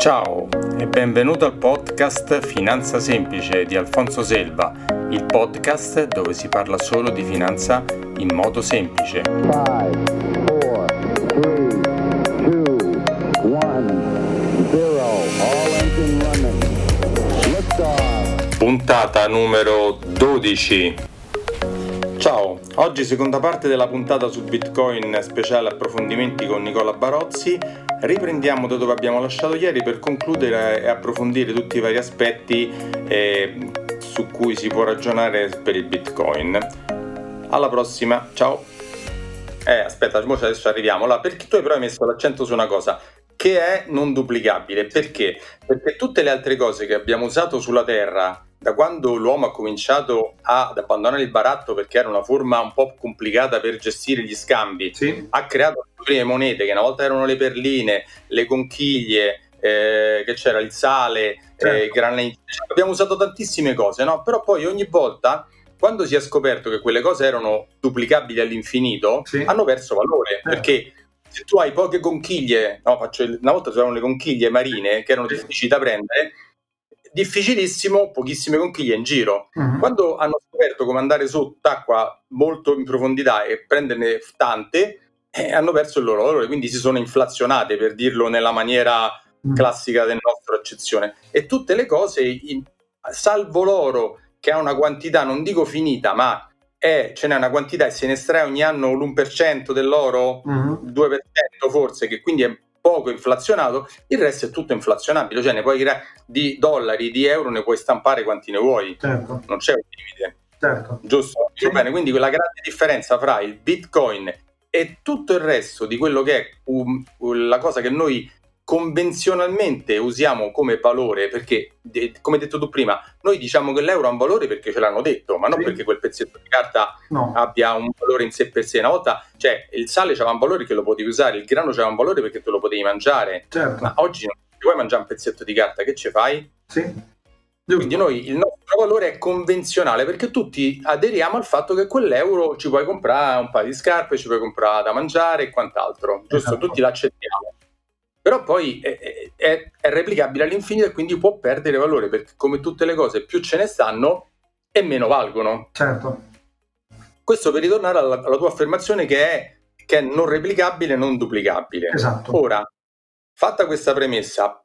Ciao e benvenuto al podcast Finanza Semplice di Alfonso Selva, il podcast dove si parla solo di finanza in modo semplice. Five, four, three, two, one, zero. Puntata numero 12. Ciao, oggi seconda parte della puntata su Bitcoin speciale approfondimenti con Nicola Barozzi Riprendiamo da dove abbiamo lasciato ieri per concludere e approfondire tutti i vari aspetti eh, su cui si può ragionare per il Bitcoin. Alla prossima, ciao! Eh, aspetta, adesso arriviamo. Allora, perché tu hai però messo l'accento su una cosa che è non duplicabile. Perché? Perché tutte le altre cose che abbiamo usato sulla Terra da quando l'uomo ha cominciato ad abbandonare il baratto perché era una forma un po' complicata per gestire gli scambi, sì. ha creato le prime monete che una volta erano le perline, le conchiglie, eh, che c'era il sale, eh, certo. eh, granite. Abbiamo usato tantissime cose, no? Però poi ogni volta quando si è scoperto che quelle cose erano duplicabili all'infinito, sì. hanno perso valore certo. perché se tu hai poche conchiglie, no, faccio, una volta usavano le conchiglie marine che erano difficili da prendere, difficilissimo, pochissime conchiglie in giro. Uh-huh. Quando hanno scoperto come andare sott'acqua molto in profondità e prenderne tante, eh, hanno perso il loro valore, quindi si sono inflazionate, per dirlo nella maniera uh-huh. classica del nostro accezione. E tutte le cose, in, salvo l'oro, che ha una quantità, non dico finita, ma è, ce n'è una quantità e se ne estrae ogni anno l'1% dell'oro, uh-huh. il 2% forse, che quindi è poco inflazionato, il resto è tutto inflazionabile, cioè ne puoi di dollari, di euro, ne puoi stampare quanti ne vuoi, certo. non c'è un limite. Certo. Giusto? Sì. Bene, quindi quella grande differenza fra il Bitcoin e tutto il resto di quello che è um, la cosa che noi convenzionalmente usiamo come valore, perché come hai detto tu prima, noi diciamo che l'euro ha un valore perché ce l'hanno detto, ma non sì. perché quel pezzetto di carta no. abbia un valore in sé per sé. Una volta, cioè, il sale aveva un valore che lo potevi usare, il grano aveva un valore perché te lo potevi mangiare, certo. ma oggi non ti puoi mangiare un pezzetto di carta, che ci fai? Sì. Quindi noi il nostro valore è convenzionale perché tutti aderiamo al fatto che quell'euro ci puoi comprare un paio di scarpe, ci puoi comprare da mangiare e quant'altro, giusto? Esatto. Tutti l'accettiamo però poi è, è, è, replicabile all'infinito e quindi può perdere valore perché come tutte le cose più ce ne stanno e meno valgono. Certo. Questo per ritornare alla, alla tua affermazione che è, che è non replicabile, non duplicabile. Esatto. Ora, fatta questa premessa,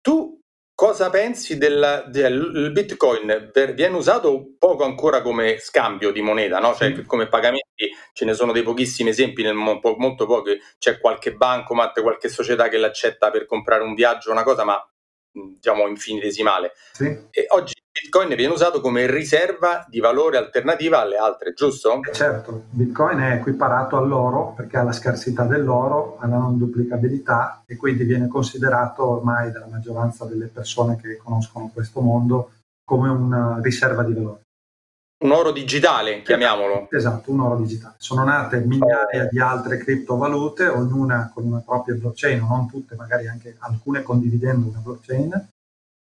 tu cosa pensi del, del Bitcoin? Viene usato poco ancora come scambio di moneta, no? cioè mm. come pagamenti, ce ne sono dei pochissimi esempi, nel, molto pochi, c'è qualche bancomat, qualche società che l'accetta per comprare un viaggio, una cosa, ma diciamo infinitesimale. Sì. E oggi Bitcoin viene usato come riserva di valore alternativa alle altre, giusto? Eh, certo, Bitcoin è equiparato all'oro perché ha la scarsità dell'oro, ha la non duplicabilità e quindi viene considerato ormai dalla maggioranza delle persone che conoscono questo mondo come una riserva di valore. Un oro digitale, chiamiamolo. Esatto, un oro digitale. Sono nate migliaia di altre criptovalute, ognuna con una propria blockchain, non tutte, magari anche alcune condividendo una blockchain,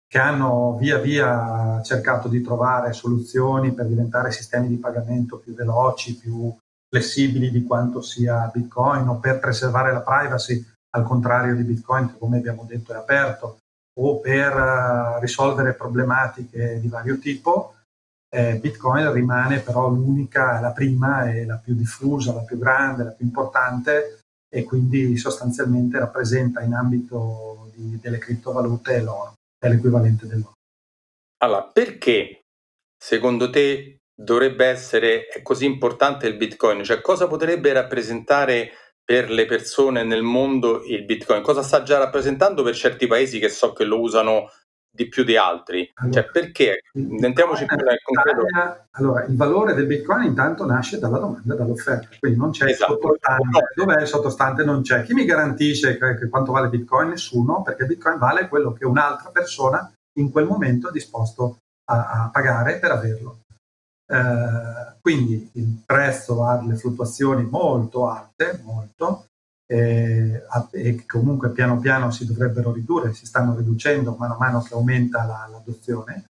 che hanno via via cercato di trovare soluzioni per diventare sistemi di pagamento più veloci, più flessibili di quanto sia Bitcoin o per preservare la privacy, al contrario di Bitcoin che come abbiamo detto è aperto, o per uh, risolvere problematiche di vario tipo eh, Bitcoin rimane però l'unica, la prima e la più diffusa, la più grande, la più importante e quindi sostanzialmente rappresenta in ambito di, delle criptovalute l'oro, è l'equivalente dell'oro. Allora, perché secondo te dovrebbe essere così importante il Bitcoin? Cioè cosa potrebbe rappresentare per le persone nel mondo il Bitcoin? Cosa sta già rappresentando per certi paesi che so che lo usano di più di altri? Allora, cioè, perché? Entriamoci più nel concreto. Allora, il valore del Bitcoin intanto nasce dalla domanda e dall'offerta, quindi non c'è esatto. il sottostante. Dov'è il sottostante? Non c'è. Chi mi garantisce che, che quanto vale Bitcoin? Nessuno, perché Bitcoin vale quello che un'altra persona in quel momento è disposto a, a pagare per averlo. Eh, quindi il prezzo ha delle fluttuazioni molto alte, molto, e che comunque piano piano si dovrebbero ridurre, si stanno riducendo mano a mano che aumenta la, l'adozione.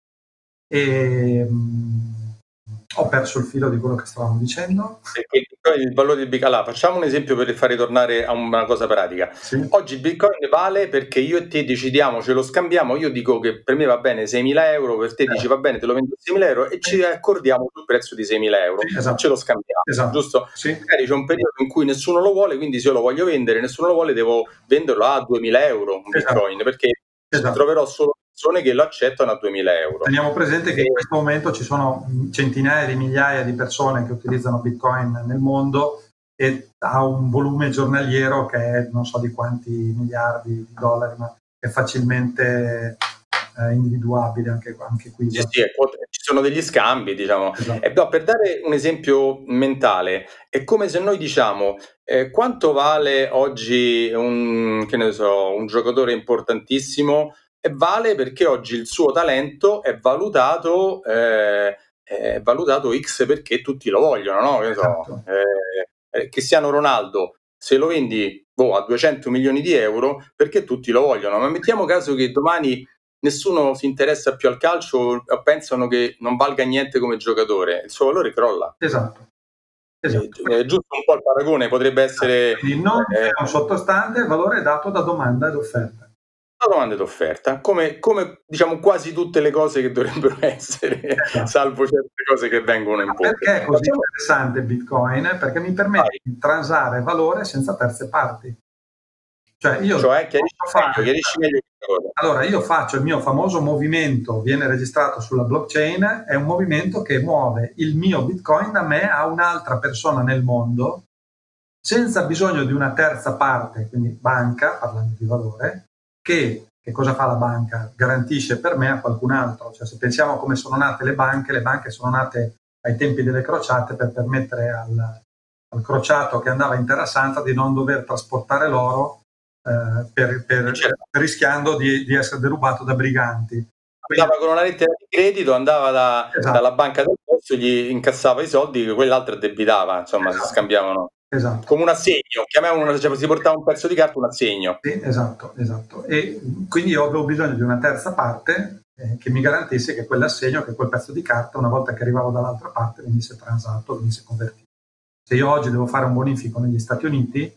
E, mh, ho perso il filo di quello che stavamo dicendo. Perché il valore del. Allora, facciamo un esempio per far ritornare a una cosa pratica. Sì. Oggi Bitcoin vale perché io e te decidiamo, ce lo scambiamo. Io dico che per me va bene 6.000 euro, per te eh. dici va bene, te lo vendo a 6.000 euro e ci accordiamo sul prezzo di 6.000 euro. Sì, esatto. Ce lo scambiamo, esatto. giusto? Sì. Magari c'è un periodo in cui nessuno lo vuole, quindi se io lo voglio vendere, nessuno lo vuole, devo venderlo a 2.000 euro un esatto. Bitcoin perché esatto. troverò solo persone che lo accettano a 2000 euro. Teniamo presente che in questo momento ci sono centinaia di migliaia di persone che utilizzano Bitcoin nel mondo e ha un volume giornaliero che è non so di quanti miliardi di dollari, ma è facilmente eh, individuabile anche, anche qui. Sì, sì, ci sono degli scambi, diciamo. Esatto. E, no, per dare un esempio mentale, è come se noi diciamo eh, quanto vale oggi un, so, un giocatore importantissimo e vale perché oggi il suo talento è valutato, eh, è valutato X perché tutti lo vogliono, no? Che so, eh, eh, Cristiano Ronaldo, se lo vendi boh, a 200 milioni di euro, perché tutti lo vogliono, ma mettiamo caso che domani nessuno si interessa più al calcio o pensano che non valga niente come giocatore, il suo valore crolla. Esatto. esatto. È giusto un po' il paragone, potrebbe essere... Quindi non eh, un sottostante, il valore è dato da domanda ed offerta domanda d'offerta, come, come, diciamo quasi tutte le cose che dovrebbero essere, esatto. salvo certe cose che vengono imposte. Perché è così interessante Bitcoin? Perché mi permette Vai. di transare valore senza terze parti. Cioè, io cioè chiarisci, fare, meglio, meglio Allora, io faccio il mio famoso movimento, viene registrato sulla blockchain, è un movimento che muove il mio Bitcoin da me a un'altra persona nel mondo senza bisogno di una terza parte, quindi banca, parlando di valore, che, che cosa fa la banca? Garantisce per me a qualcun altro. Cioè, se pensiamo a come sono nate le banche, le banche sono nate ai tempi delle crociate per permettere al, al crociato che andava in Terra Santa di non dover trasportare l'oro eh, per, per, certo. rischiando di, di, essere derubato da briganti. Andava con una lettera di credito, andava da, esatto. dalla banca del posto, gli incassava i soldi che quell'altro addebitava, insomma, esatto. si scambiavano. Esatto. Come un assegno, chiamavano, cioè, si portava un pezzo di carta, un assegno. Sì, esatto, esatto. E quindi io avevo bisogno di una terza parte eh, che mi garantisse che quell'assegno, che quel pezzo di carta, una volta che arrivavo dall'altra parte, venisse transato, venisse convertito. Se io oggi devo fare un bonifico negli Stati Uniti,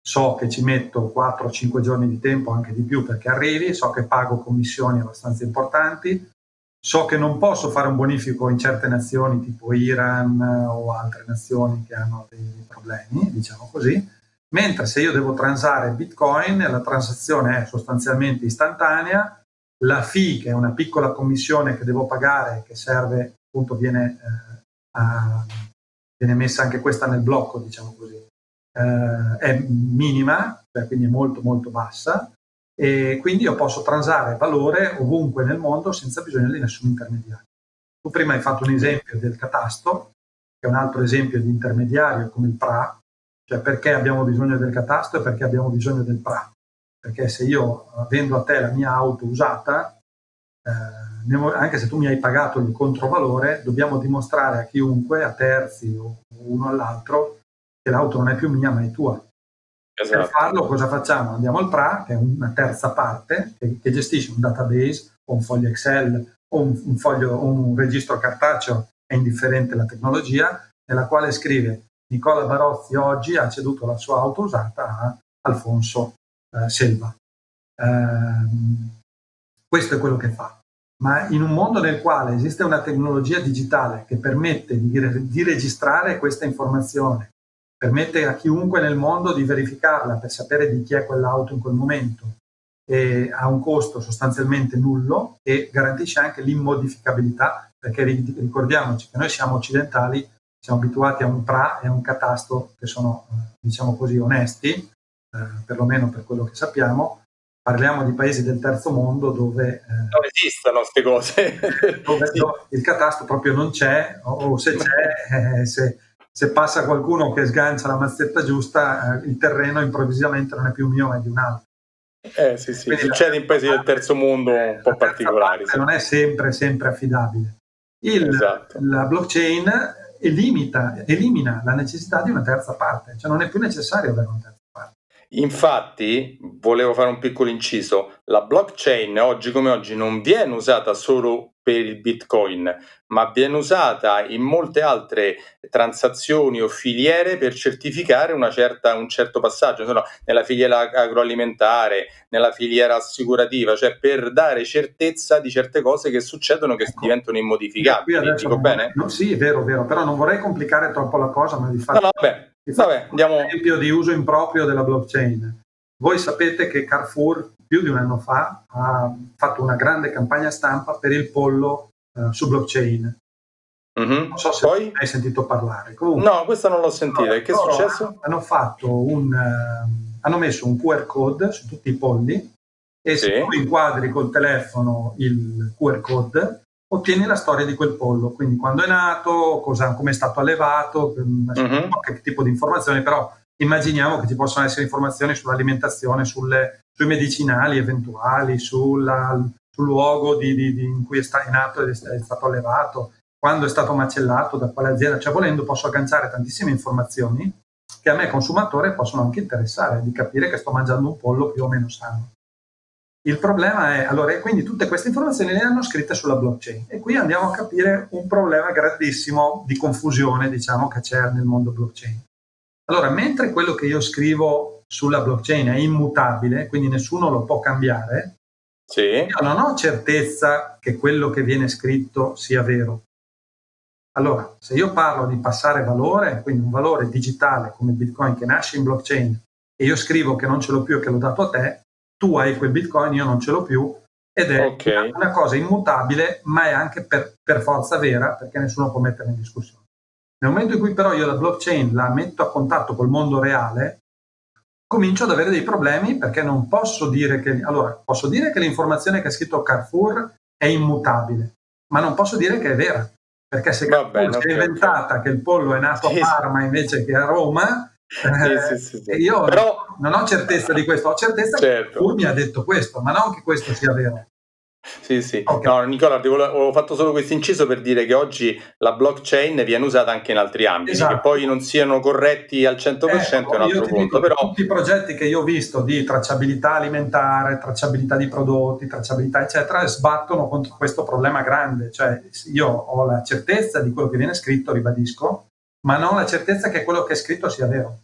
so che ci metto 4-5 giorni di tempo, anche di più perché arrivi, so che pago commissioni abbastanza importanti, So che non posso fare un bonifico in certe nazioni tipo Iran o altre nazioni che hanno dei problemi, diciamo così, mentre se io devo transare Bitcoin la transazione è sostanzialmente istantanea, la fee che è una piccola commissione che devo pagare che serve appunto viene, eh, a, viene messa anche questa nel blocco, diciamo così, eh, è minima, cioè quindi è molto molto bassa e quindi io posso transare valore ovunque nel mondo senza bisogno di nessun intermediario. Tu prima hai fatto un esempio del catasto, che è un altro esempio di intermediario come il PRA, cioè perché abbiamo bisogno del catasto e perché abbiamo bisogno del PRA. Perché se io vendo a te la mia auto usata, eh, anche se tu mi hai pagato il controvalore, dobbiamo dimostrare a chiunque, a terzi o uno all'altro, che l'auto non è più mia ma è tua. Esatto. Per farlo cosa facciamo? Andiamo al PRA, che è una terza parte che, che gestisce un database o un foglio Excel o un, un, foglio, un registro cartaceo, è indifferente la tecnologia, nella quale scrive Nicola Barozzi oggi ha ceduto la sua auto usata a Alfonso eh, Selva. Eh, questo è quello che fa. Ma in un mondo nel quale esiste una tecnologia digitale che permette di, di registrare questa informazione permette a chiunque nel mondo di verificarla per sapere di chi è quell'auto in quel momento. E ha un costo sostanzialmente nullo e garantisce anche l'immodificabilità perché ricordiamoci che noi siamo occidentali, siamo abituati a un PRA e a un catasto che sono diciamo così onesti, eh, perlomeno per quello che sappiamo, parliamo di paesi del terzo mondo dove eh, non esistono queste cose. dove, sì. il catasto proprio non c'è o, se c'è eh, se, se passa qualcuno che sgancia la mazzetta giusta, eh, il terreno improvvisamente non è più mio ma è di un altro. Eh sì, sì, Quindi succede in paesi del terzo mondo un po' particolari. Sì. Non è sempre, sempre affidabile. Il, esatto. La blockchain elimita, elimina la necessità di una terza parte, cioè non è più necessario avere una terza parte. Infatti, volevo fare un piccolo inciso, la blockchain oggi come oggi non viene usata solo per il Bitcoin, ma viene usata in molte altre transazioni o filiere per certificare una certa, un certo passaggio, no, nella filiera agroalimentare, nella filiera assicurativa, cioè per dare certezza di certe cose che succedono che ecco. diventano immodificabili. Dico bene? No, sì, è vero, vero, però non vorrei complicare troppo la cosa, ma di fatto... No, vabbè, vabbè, andiamo... Un esempio di uso improprio della blockchain. Voi sapete che Carrefour più di un anno fa ha fatto una grande campagna stampa per il pollo uh, su blockchain. Mm-hmm. Non so se Poi? hai sentito parlare. Comunque, no, questa non l'ho sentita. No, che è successo? Hanno, fatto un, uh, hanno messo un QR code su tutti i polli e sì. se tu inquadri col telefono il QR code ottieni la storia di quel pollo, quindi quando è nato, come è stato allevato, mm-hmm. che tipo di informazioni, però immaginiamo che ci possano essere informazioni sull'alimentazione, sulle, sui medicinali eventuali, sulla, sul luogo di, di, di, in cui è, sta, è nato ed è stato allevato, quando è stato macellato, da quale azienda, cioè volendo posso agganciare tantissime informazioni che a me consumatore possono anche interessare, di capire che sto mangiando un pollo più o meno sano. Il problema è, allora, quindi tutte queste informazioni le hanno scritte sulla blockchain e qui andiamo a capire un problema grandissimo di confusione, diciamo, che c'è nel mondo blockchain. Allora, mentre quello che io scrivo sulla blockchain è immutabile, quindi nessuno lo può cambiare, sì. io non ho certezza che quello che viene scritto sia vero. Allora, se io parlo di passare valore, quindi un valore digitale come Bitcoin che nasce in blockchain, e io scrivo che non ce l'ho più e che l'ho dato a te, tu hai quel Bitcoin, io non ce l'ho più, ed è okay. una cosa immutabile, ma è anche per, per forza vera, perché nessuno può metterla in discussione. Nel momento in cui però io la blockchain la metto a contatto col mondo reale, comincio ad avere dei problemi perché non posso dire che... Allora, posso dire che l'informazione che ha scritto Carrefour è immutabile, ma non posso dire che è vera. Perché se Carrefour si è inventata che il pollo è nato sì. a Parma invece che a Roma, sì, sì, sì, io Però... non ho certezza di questo, ho certezza certo. che Carrefour mi ha detto questo, ma non che questo sia vero. Sì, sì. Okay. No, Nicola, ho fatto solo questo inciso per dire che oggi la blockchain viene usata anche in altri ambiti, esatto. che poi non siano corretti al 100% eh, è un altro punto. Dico, però... Tutti i progetti che io ho visto di tracciabilità alimentare, tracciabilità di prodotti, tracciabilità eccetera, sbattono contro questo problema grande. Cioè io ho la certezza di quello che viene scritto, ribadisco, ma non la certezza che quello che è scritto sia vero.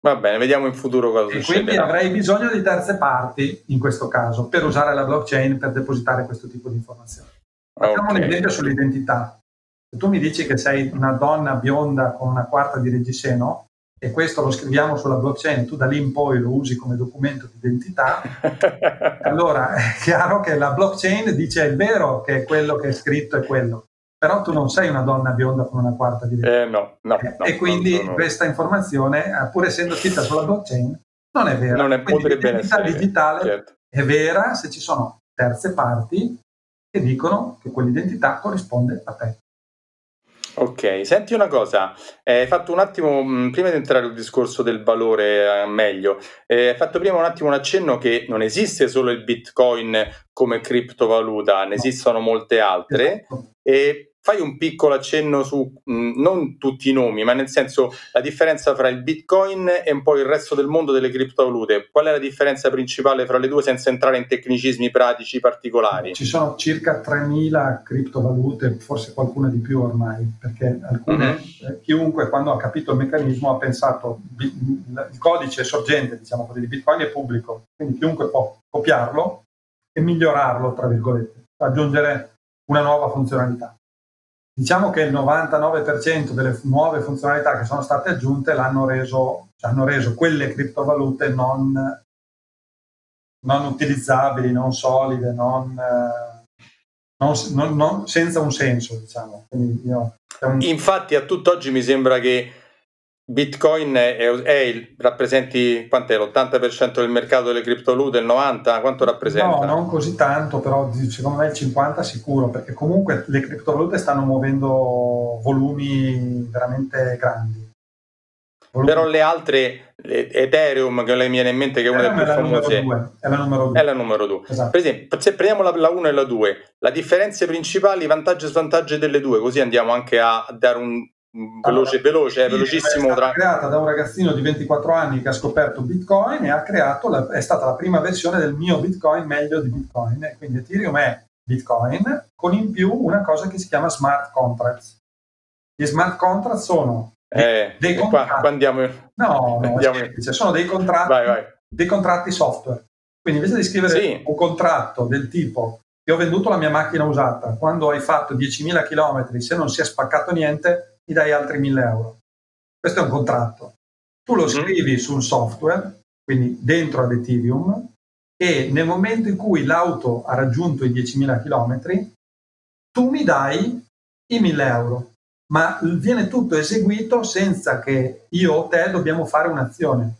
Va bene, vediamo in futuro cosa e succede. Quindi avrei bisogno di terze parti in questo caso per usare la blockchain per depositare questo tipo di informazioni. Facciamo okay. un esempio sull'identità. Se tu mi dici che sei una donna bionda con una quarta di reggiseno e questo lo scriviamo sulla blockchain, tu da lì in poi lo usi come documento di identità, allora è chiaro che la blockchain dice è vero che quello che è scritto è quello però tu non sei una donna bionda con una quarta di eh, no, no, no, E quindi no, questa informazione, eh, pur essendo scritta sulla blockchain, non è vera. Non è, quindi l'identità digitale certo. è vera se ci sono terze parti che dicono che quell'identità corrisponde a te. Ok, senti una cosa, hai fatto un attimo, mm, prima di entrare nel discorso del valore eh, meglio, eh, hai fatto prima un attimo un accenno che non esiste solo il Bitcoin come criptovaluta, ne esistono molte altre. Esatto. E fai un piccolo accenno su mh, mm, non tutti i nomi, ma nel senso la differenza fra il Bitcoin e un po' il resto del mondo delle criptovalute. Qual è la differenza principale fra le due senza entrare in tecnicismi pratici particolari? Ci sono circa 3.000 criptovalute, forse qualcuna di più ormai, perché alcune, mm-hmm. eh, chiunque quando ha capito il meccanismo ha pensato il codice sorgente, diciamo così, di Bitcoin è pubblico, quindi chiunque può copiarlo e migliorarlo, tra virgolette, aggiungere una nuova funzionalità. Diciamo che il 99% delle nuove funzionalità che sono state aggiunte l'hanno reso, cioè hanno reso quelle criptovalute non, non utilizzabili, non solide, non, non, senza un senso, diciamo. Io, un... Infatti a tutt'oggi mi sembra che Bitcoin è, è il, rappresenti quant'è, l'80% del mercato delle criptovalute, il 90%? Quanto rappresenta? No, non così tanto, però secondo me il 50% sicuro, perché comunque le criptovalute stanno muovendo volumi veramente grandi. Volumi. Però le altre, Ethereum, che mi viene in mente che è una delle più famose, è la numero 2. È la numero 2. Esatto. Per esempio, se prendiamo la 1 e la 2, le differenze principali, i vantaggi e svantaggi delle due, così andiamo anche a dare un veloce, allora, veloce, è velocissimo. È stata tra... creata da un ragazzino di 24 anni che ha scoperto Bitcoin e ha creato, la, è stata la prima versione del mio Bitcoin meglio di Bitcoin. Quindi Ethereum è Bitcoin con in più una cosa che si chiama smart contracts. Gli smart contracts sono eh, dei contratti. Qua, qua andiamo... No, andiamo... sono dei contratti, vai, vai. dei contratti software. Quindi invece di scrivere sì. un contratto del tipo che ho venduto la mia macchina usata, quando hai fatto 10.000 km, se non si è spaccato niente, mi dai altri 1.000 euro. Questo è un contratto. Tu lo mm-hmm. scrivi mm. su un software, quindi dentro ad Ethereum, e nel momento in cui l'auto ha raggiunto i 10.000 km, tu mi dai i 1.000 euro, ma viene tutto eseguito senza che io o te dobbiamo fare un'azione.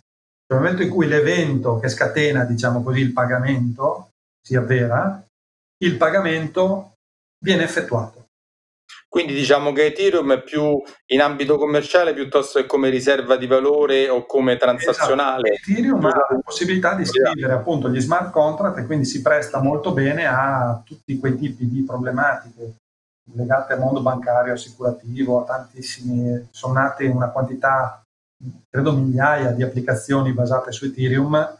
Nel momento in cui l'evento che scatena, diciamo così, il pagamento si avvera, il pagamento viene effettuato. Quindi diciamo che Ethereum è più in ambito commerciale piuttosto che come riserva di valore o come transazionale. Esatto. Ethereum ha la possibilità di scrivere appunto gli smart contract e quindi si presta molto bene a tutti quei tipi di problematiche legate al mondo bancario, assicurativo, a tantissimi, sono nate una quantità, credo migliaia di applicazioni basate su Ethereum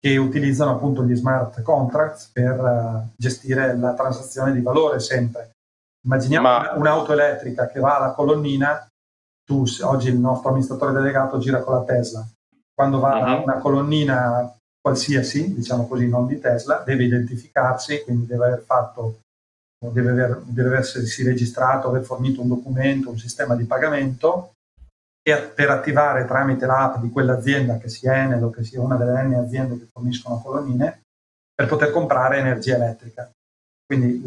che utilizzano appunto gli smart contracts per uh, gestire la transazione di valore sempre. Immaginiamo Ma... un'auto elettrica che va alla colonnina, tu oggi il nostro amministratore delegato gira con la Tesla, quando va uh-huh. a una colonnina qualsiasi, diciamo così, non di Tesla, deve identificarsi, quindi deve aver fatto, deve, aver, deve essersi registrato, aver fornito un documento, un sistema di pagamento e per attivare tramite l'app di quell'azienda, che sia Enel o che sia una delle N aziende che forniscono colonnine, per poter comprare energia elettrica. Quindi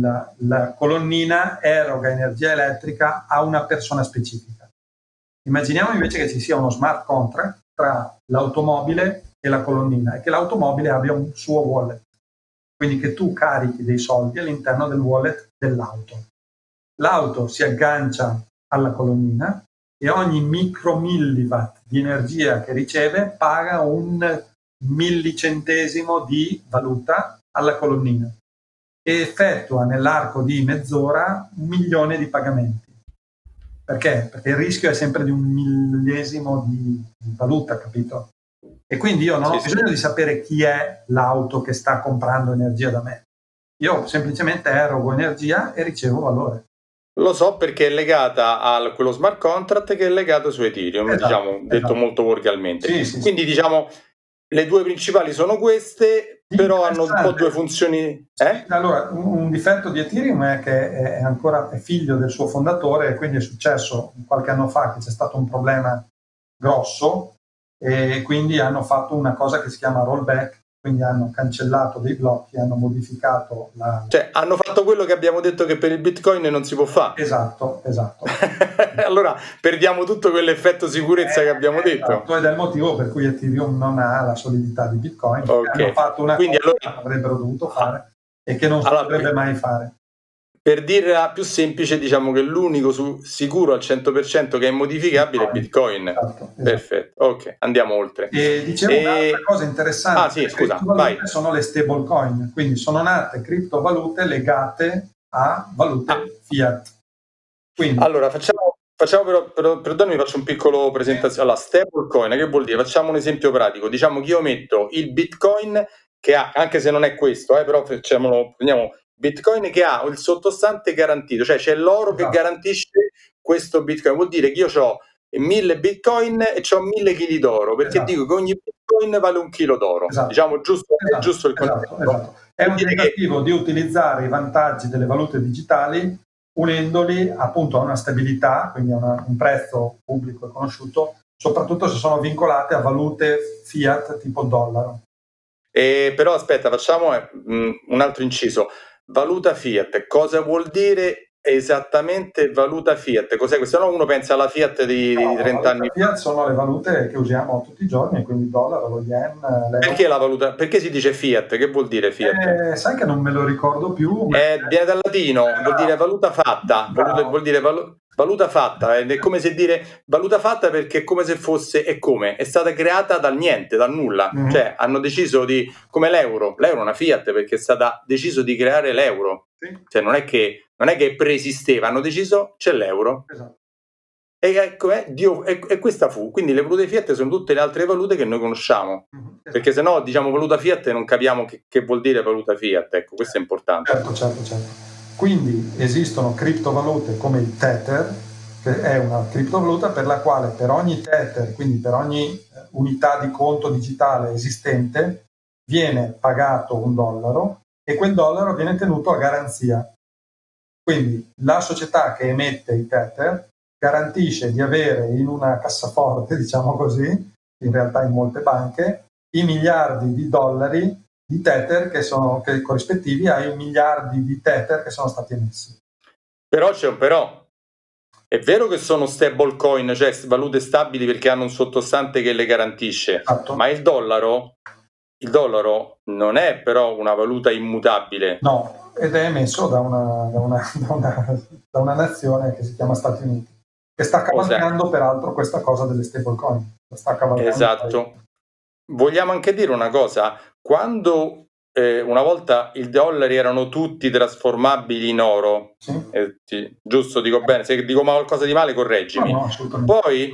la, la colonnina eroga energia elettrica a una persona specifica. Immaginiamo invece che ci sia uno smart contract tra l'automobile e la colonnina e che l'automobile abbia un suo wallet. Quindi che tu carichi dei soldi all'interno del wallet dell'auto. L'auto si aggancia alla colonnina e ogni micromilliwatt di energia che riceve paga un millicentesimo di valuta alla colonnina e effettua nell'arco di mezz'ora un milione di pagamenti. Perché? Perché il rischio è sempre di un millesimo di, di valuta, capito? E quindi io non sì, ho bisogno sì. di sapere chi è l'auto che sta comprando energia da me. Io semplicemente erogo energia e ricevo valore. Lo so perché è legata a quello smart contract che è legato su Ethereum, esatto, diciamo, esatto. detto molto volgarmente. Sì, Quindi diciamo le due principali sono queste, però hanno un po' due funzioni. Eh? Allora, un, un, difetto di Ethereum è che è ancora è figlio del suo fondatore e quindi è successo qualche anno fa che c'è stato un problema grosso e quindi hanno fatto una cosa che si chiama rollback quindi hanno cancellato dei blocchi, hanno modificato la... Cioè, hanno fatto quello che abbiamo detto che per il Bitcoin non si può fare. Esatto, esatto. allora perdiamo tutto quell'effetto sicurezza eh, che abbiamo detto. Esatto, ed è il motivo per cui Ethereum non ha la solidità di Bitcoin, okay. hanno fatto una quindi cosa allora... che avrebbero dovuto fare e che non si allora, potrebbe mai fare. Per dirla più semplice, diciamo che l'unico su, sicuro al 100% che è modificabile è Bitcoin. Esatto, esatto. Perfetto, ok, andiamo oltre. E dicevo e... un'altra cosa interessante, ah, sì, scusa, vai. sono le stablecoin, quindi sono nate criptovalute legate a valute ah. fiat. Quindi... Allora, facciamo, facciamo però, però, perdonami, faccio un piccolo presentazione. Allora, stablecoin, che vuol dire? Facciamo un esempio pratico. Diciamo che io metto il Bitcoin che ha, anche se non è questo, eh, però facciamolo, prendiamo Bitcoin che ha il sottostante garantito, cioè c'è l'oro che esatto. garantisce questo Bitcoin. Vuol dire che io ho 1000 Bitcoin e ho 1000 kg d'oro, perché esatto. dico che ogni Bitcoin vale un chilo d'oro. Esatto. Diciamo giusto, esatto. è giusto il esatto, concetto. Esatto. È un tentativo che... di utilizzare i vantaggi delle valute digitali unendoli appunto a una stabilità, quindi a una, un prezzo pubblico e conosciuto, soprattutto se sono vincolate a valute fiat tipo dollaro. E però aspetta, facciamo eh, un altro inciso. Valuta Fiat, cosa vuol dire esattamente valuta Fiat? Cos'è questo? No, uno pensa alla Fiat di, no, di 30 anni fa. Fiat sono le valute che usiamo tutti i giorni, quindi il dollaro, lo yen. Perché la valuta? Perché si dice Fiat? Che vuol dire Fiat? Eh, sai che non me lo ricordo più. Eh, viene dal latino, eh, vuol dire valuta fatta, vuol, vuol dire valuta valuta fatta, è come se dire valuta fatta perché è come se fosse e come è stata creata dal niente, dal nulla. Mm-hmm. Cioè, hanno deciso di come l'euro, l'euro è una Fiat perché è stata deciso di creare l'euro. Sì. Cioè, non è che non è che preesisteva, hanno deciso c'è l'euro. Esatto. E, ecco, eh, Dio, e, e, questa fu. Quindi le valute fiat sono tutte le altre valute che noi conosciamo. Mm-hmm. Perché se no diciamo valuta fiat non capiamo che, che, vuol dire valuta fiat. Ecco, questo è importante. Certo, certo, certo. Quindi esistono criptovalute come il Tether, che è una criptovaluta per la quale per ogni Tether, quindi per ogni eh, unità di conto digitale esistente, viene pagato un dollaro e quel dollaro viene tenuto a garanzia. Quindi la società che emette i Tether garantisce di avere in una cassaforte, diciamo così, in realtà in molte banche, i miliardi di dollari di tether che sono che corrispettivi ai miliardi di tether che sono stati emessi. Però c'è un però. È vero che sono stable coin, cioè valute stabili perché hanno un sottostante che le garantisce, esatto. ma il dollaro, il dollaro non è però una valuta immutabile. No, ed è emesso da una, da una, da una, da una nazione che si chiama Stati Uniti che sta cavalcando peraltro questa cosa delle stablecoin. Esatto. Vogliamo anche dire una cosa, quando eh, una volta i dollari erano tutti trasformabili in oro, sì. eh, ti, giusto dico bene, se dico qualcosa di male correggimi, no, no, poi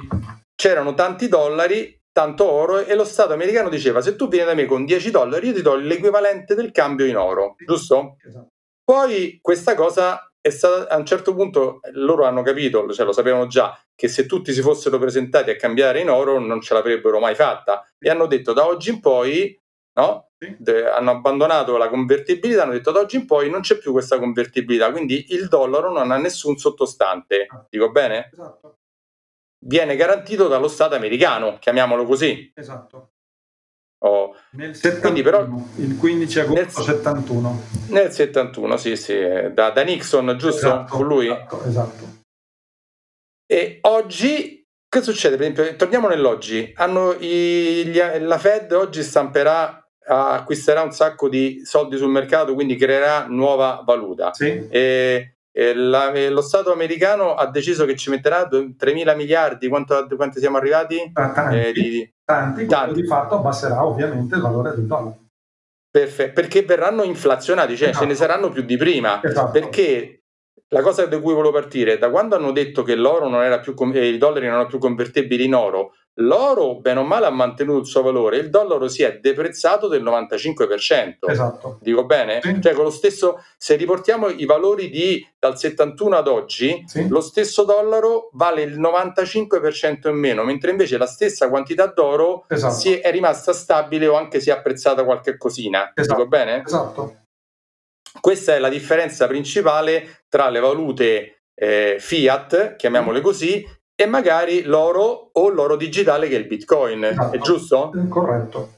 c'erano tanti dollari, tanto oro e lo Stato americano diceva se tu vieni da me con 10 dollari io ti do l'equivalente del cambio in oro, giusto? Esatto. Poi questa cosa è stata, a un certo punto loro hanno capito, cioè lo sapevano già, che se tutti si fossero presentati a cambiare in oro non ce l'avrebbero mai fatta e hanno detto da oggi in poi, no? De, hanno abbandonato la convertibilità, hanno detto da oggi in poi non c'è più questa convertibilità, quindi il dollaro non ha nessun sottostante, ah. dico bene? Esatto. Viene garantito dallo Stato americano, chiamiamolo così. Esatto. Oh. Nel 71, Quindi però, il 15 agosto nel 71. Nel 71, sì, sì, da, da Nixon, giusto? Esatto, Con lui? Esatto, esatto. E oggi, che succede? Per esempio, torniamo nell'oggi. Hanno i, gli, la Fed oggi stamperà, acquisterà un sacco di soldi sul mercato, quindi creerà nuova valuta. Sì. E, la, lo Stato americano ha deciso che ci metterà 3 mila miliardi, quanto, quanti siamo arrivati? Ah, tanti, eh, di, tanti, tanti. di fatto abbasserà ovviamente il valore del dollaro. Perfetto, perché verranno inflazionati, cioè esatto. ce ne saranno più di prima, esatto. perché la cosa da cui volevo partire, da quando hanno detto che l'oro non era più, eh, i dollari non erano più convertibili in oro, l'oro bene o male ha mantenuto il suo valore, il dollaro si è deprezzato del 95%. Esatto. Dico bene? Sì. Cioè con lo stesso, se riportiamo i valori di, dal 71 ad oggi, sì. lo stesso dollaro vale il 95% in meno, mentre invece la stessa quantità d'oro esatto. si è, è, rimasta stabile o anche si è apprezzata qualche cosina. Esatto. Dico bene? Esatto. Questa è la differenza principale tra le valute eh, fiat, chiamiamole così, e magari l'oro o l'oro digitale che è il bitcoin. Esatto. È giusto? Corretto.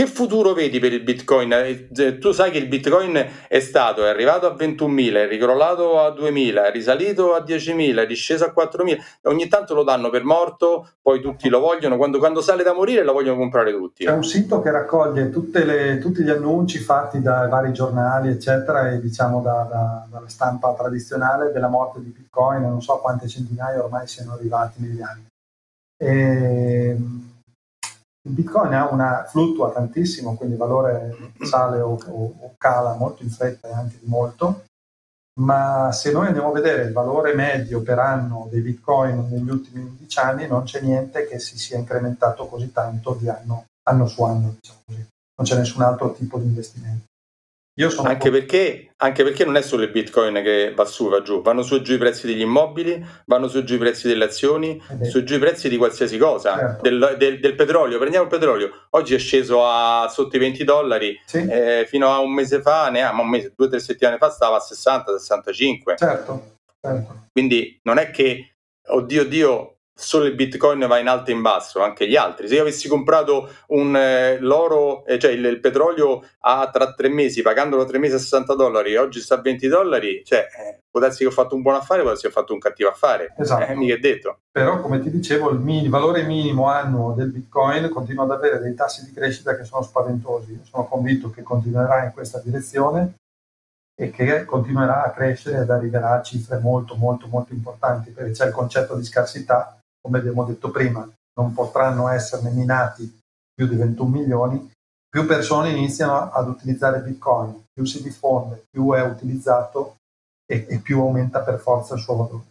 Che futuro vedi per il Bitcoin? Eh, tu sai che il Bitcoin è stato, è arrivato a 21.000, è ricrollato a 2.000, è risalito a 10.000, è risceso a 4.000, ogni tanto lo danno per morto, poi tutti lo vogliono, quando, quando sale da morire lo vogliono comprare tutti. C'è un sito che raccoglie le, tutti gli annunci fatti dai vari giornali, eccetera, e diciamo da, da, dalla stampa tradizionale della morte di Bitcoin, non so quante centinaia ormai siano arrivati negli anni. E, il Bitcoin una, fluttua tantissimo, quindi il valore sale o, o, o, cala molto in fretta e anche di molto, ma se noi andiamo a vedere il valore medio per anno dei Bitcoin negli ultimi 11 anni, non c'è niente che si sia incrementato così tanto di anno, anno su anno, diciamo così. non c'è nessun altro tipo di investimento. Anche perché, anche, perché, non è solo il bitcoin che va su, va giù, vanno su e giù i prezzi degli immobili, vanno su e giù i prezzi delle azioni, eh su e giù i prezzi di qualsiasi cosa, certo. del, del, del, petrolio. Prendiamo il petrolio, oggi è sceso a sotto i 20 dollari, sì. eh, fino a un mese fa, ne, ma un mese, due o tre settimane fa stava a 60-65. Certo, certo. Quindi non è che, oddio, oddio, solo il bitcoin va in alto e in basso, anche gli altri. Se io avessi comprato un, eh, l'oro, eh, cioè il, il, petrolio a, tra tre mesi, pagandolo tre mesi a 60 dollari, e oggi sta a 20 dollari, cioè eh, può darsi che ho fatto un buon affare, può darsi che ho fatto un cattivo affare. Esatto. Eh, mica è detto. Però, come ti dicevo, il, il, valore minimo annuo del bitcoin continua ad avere dei tassi di crescita che sono spaventosi. Io sono convinto che continuerà in questa direzione e che continuerà a crescere ed arriverà a cifre molto molto molto importanti perché c'è il concetto di scarsità come abbiamo detto prima, non potranno esserne minati più di 21 milioni, più persone iniziano ad utilizzare Bitcoin, più si diffonde, più è utilizzato e, e più aumenta per forza il suo valore.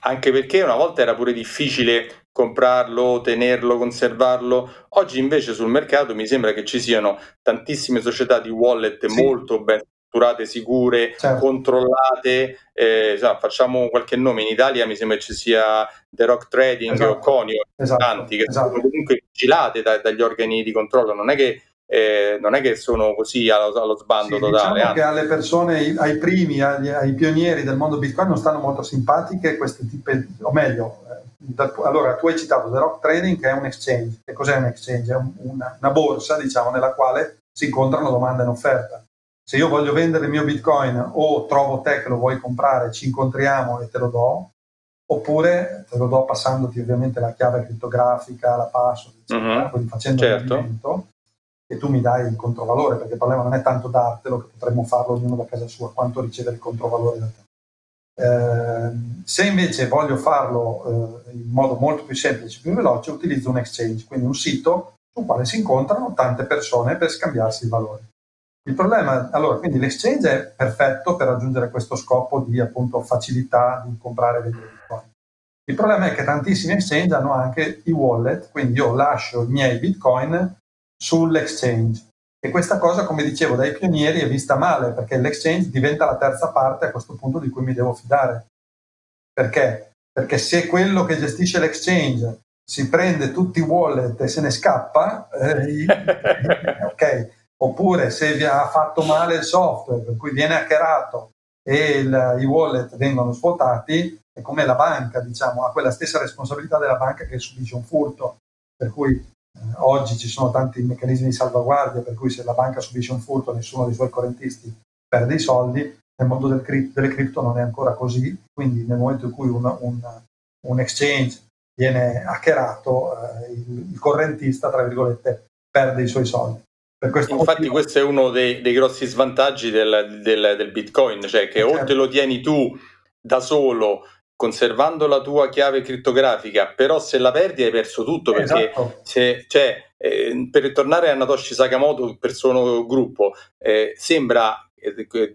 Anche perché una volta era pure difficile comprarlo, tenerlo, conservarlo. Oggi invece sul mercato mi sembra che ci siano tantissime società di wallet sì. molto ben strutturate, sicure, certo. controllate. Eh, so, facciamo qualche nome, in Italia mi sembra ci sia The Rock Trading esatto. o Conio, esatto. tanti che esatto. sono comunque vigilate da, dagli organi di controllo, non è che eh, non è che sono così allo, allo sbando sì, totale. Diciamo che alle persone, ai primi, agli, ai pionieri del mondo Bitcoin non stanno molto simpatiche queste tipe, o meglio, eh, da, allora tu hai citato The Rock Trading che è un exchange. Che cos'è un exchange? È un, una, una, borsa, diciamo, nella quale si incontrano domanda e offerta. Se io voglio vendere il mio Bitcoin o trovo te che lo vuoi comprare, ci incontriamo e te lo do, oppure te lo do passandoti ovviamente la chiave criptografica, la password, eccetera, uh-huh. quindi facendo certo. il movimento e tu mi dai il controvalore, perché il problema non è tanto dartelo, che potremmo farlo ognuno da casa sua, quanto ricevere il controvalore da te. Eh, se invece voglio farlo eh, in modo molto più semplice, più veloce, utilizzo un exchange, quindi un sito sul quale si incontrano tante persone per scambiarsi il valore. Il problema, allora, quindi l'exchange è perfetto per raggiungere questo scopo di appunto facilità di comprare e vendere bitcoin. Il problema è che tantissimi exchange hanno anche i wallet, quindi io lascio i miei bitcoin sull'exchange. E questa cosa, come dicevo, dai pionieri è vista male, perché l'exchange diventa la terza parte a questo punto di cui mi devo fidare. Perché? Perché se quello che gestisce l'exchange si prende tutti i wallet e se ne scappa, eh, ok. Oppure se vi ha fatto male il software, per cui viene hackerato e il, i wallet vengono svuotati, è come la banca, diciamo, ha quella stessa responsabilità della banca che subisce un furto. Per cui eh, oggi ci sono tanti meccanismi di salvaguardia per cui se la banca subisce un furto nessuno dei suoi correntisti perde i soldi, nel mondo del cri- delle cripto non è ancora così, quindi nel momento in cui un, un, un exchange viene hackerato, eh, il, il, correntista, tra virgolette, perde i suoi soldi. Infatti motivo... questo è uno dei, dei grossi svantaggi del, del, del, Bitcoin, cioè che certo. o te lo tieni tu da solo conservando la tua chiave criptografica, però se la perdi hai perso tutto perché esatto. se, cioè, eh, per tornare a Natoshi Sakamoto, persona gruppo, eh, sembra,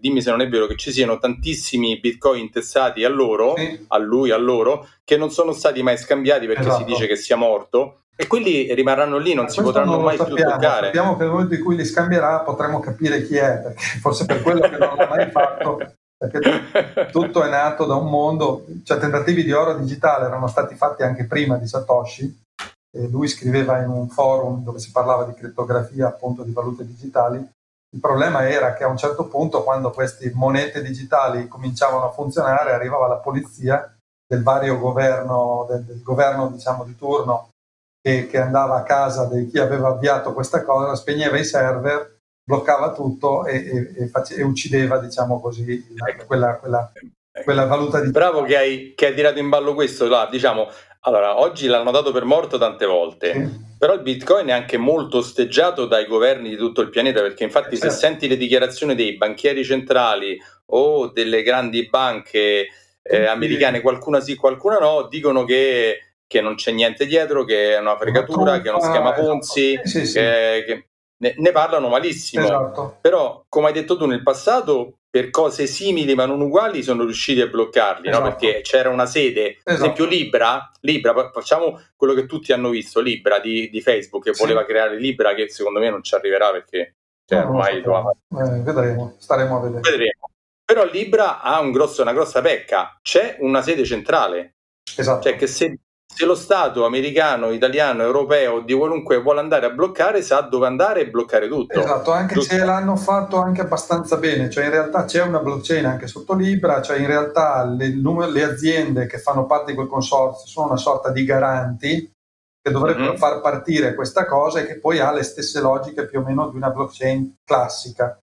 dimmi se non è vero, che ci siano tantissimi bitcoin intestati a loro, sì. a lui, a loro, che non sono stati mai scambiati perché esatto. si dice che sia morto. E quelli rimarranno lì, non Ma si potranno mai sappiamo. più toccare. Sappiamo che nel momento in cui li scambierà potremo capire chi è, perché forse per quello che non l'ha mai fatto perché tutto è nato da un mondo, cioè tentativi di oro digitale erano stati fatti anche prima di Satoshi, e lui scriveva in un forum dove si parlava di crittografia appunto di valute digitali, il problema era che a un certo punto quando queste monete digitali cominciavano a funzionare arrivava la polizia del vario governo, del, del governo diciamo di turno che, che andava a casa di chi aveva avviato questa cosa, spegneva i server bloccava tutto e, e, e, face, e uccideva, diciamo così, ecco. quella, quella, ecco. quella, valuta di... Bravo che hai, che hai, tirato in ballo questo, là, diciamo, allora, oggi l'hanno dato per morto tante volte, sì. però il Bitcoin è anche molto osteggiato dai governi di tutto il pianeta, perché infatti certo. se senti le dichiarazioni dei banchieri centrali o delle grandi banche eh, americane, qualcuna sì, qualcuna no, dicono che che non c'è niente dietro, che è una fregatura, che è uno schema Ponzi, esatto. sì, sì. Che, che, ne, ne parlano malissimo. Esatto. Però, come hai detto tu nel passato, per cose simili ma non uguali sono riusciti a bloccarli, esatto. no? perché c'era una sede, esatto. ad esempio Libra, Libra, facciamo quello che tutti hanno visto, Libra di, di Facebook che sì. voleva creare Libra che secondo me non ci arriverà perché cioè, no, ormai eh, vedremo, staremo a vedere. Vedremo. Però Libra ha un grosso, una grossa pecca, c'è una sede centrale. Esatto. Cioè che se se lo Stato americano, italiano, europeo, di qualunque vuole andare a bloccare, sa dove andare e bloccare tutto. Esatto, anche tutto. se l'hanno fatto anche abbastanza bene, cioè in realtà c'è una blockchain anche sotto Libra, cioè in realtà le, le aziende che fanno parte di quel consorzio sono una sorta di garanti che dovrebbero mm-hmm. far partire questa cosa e che poi ha le stesse logiche più o meno di una blockchain classica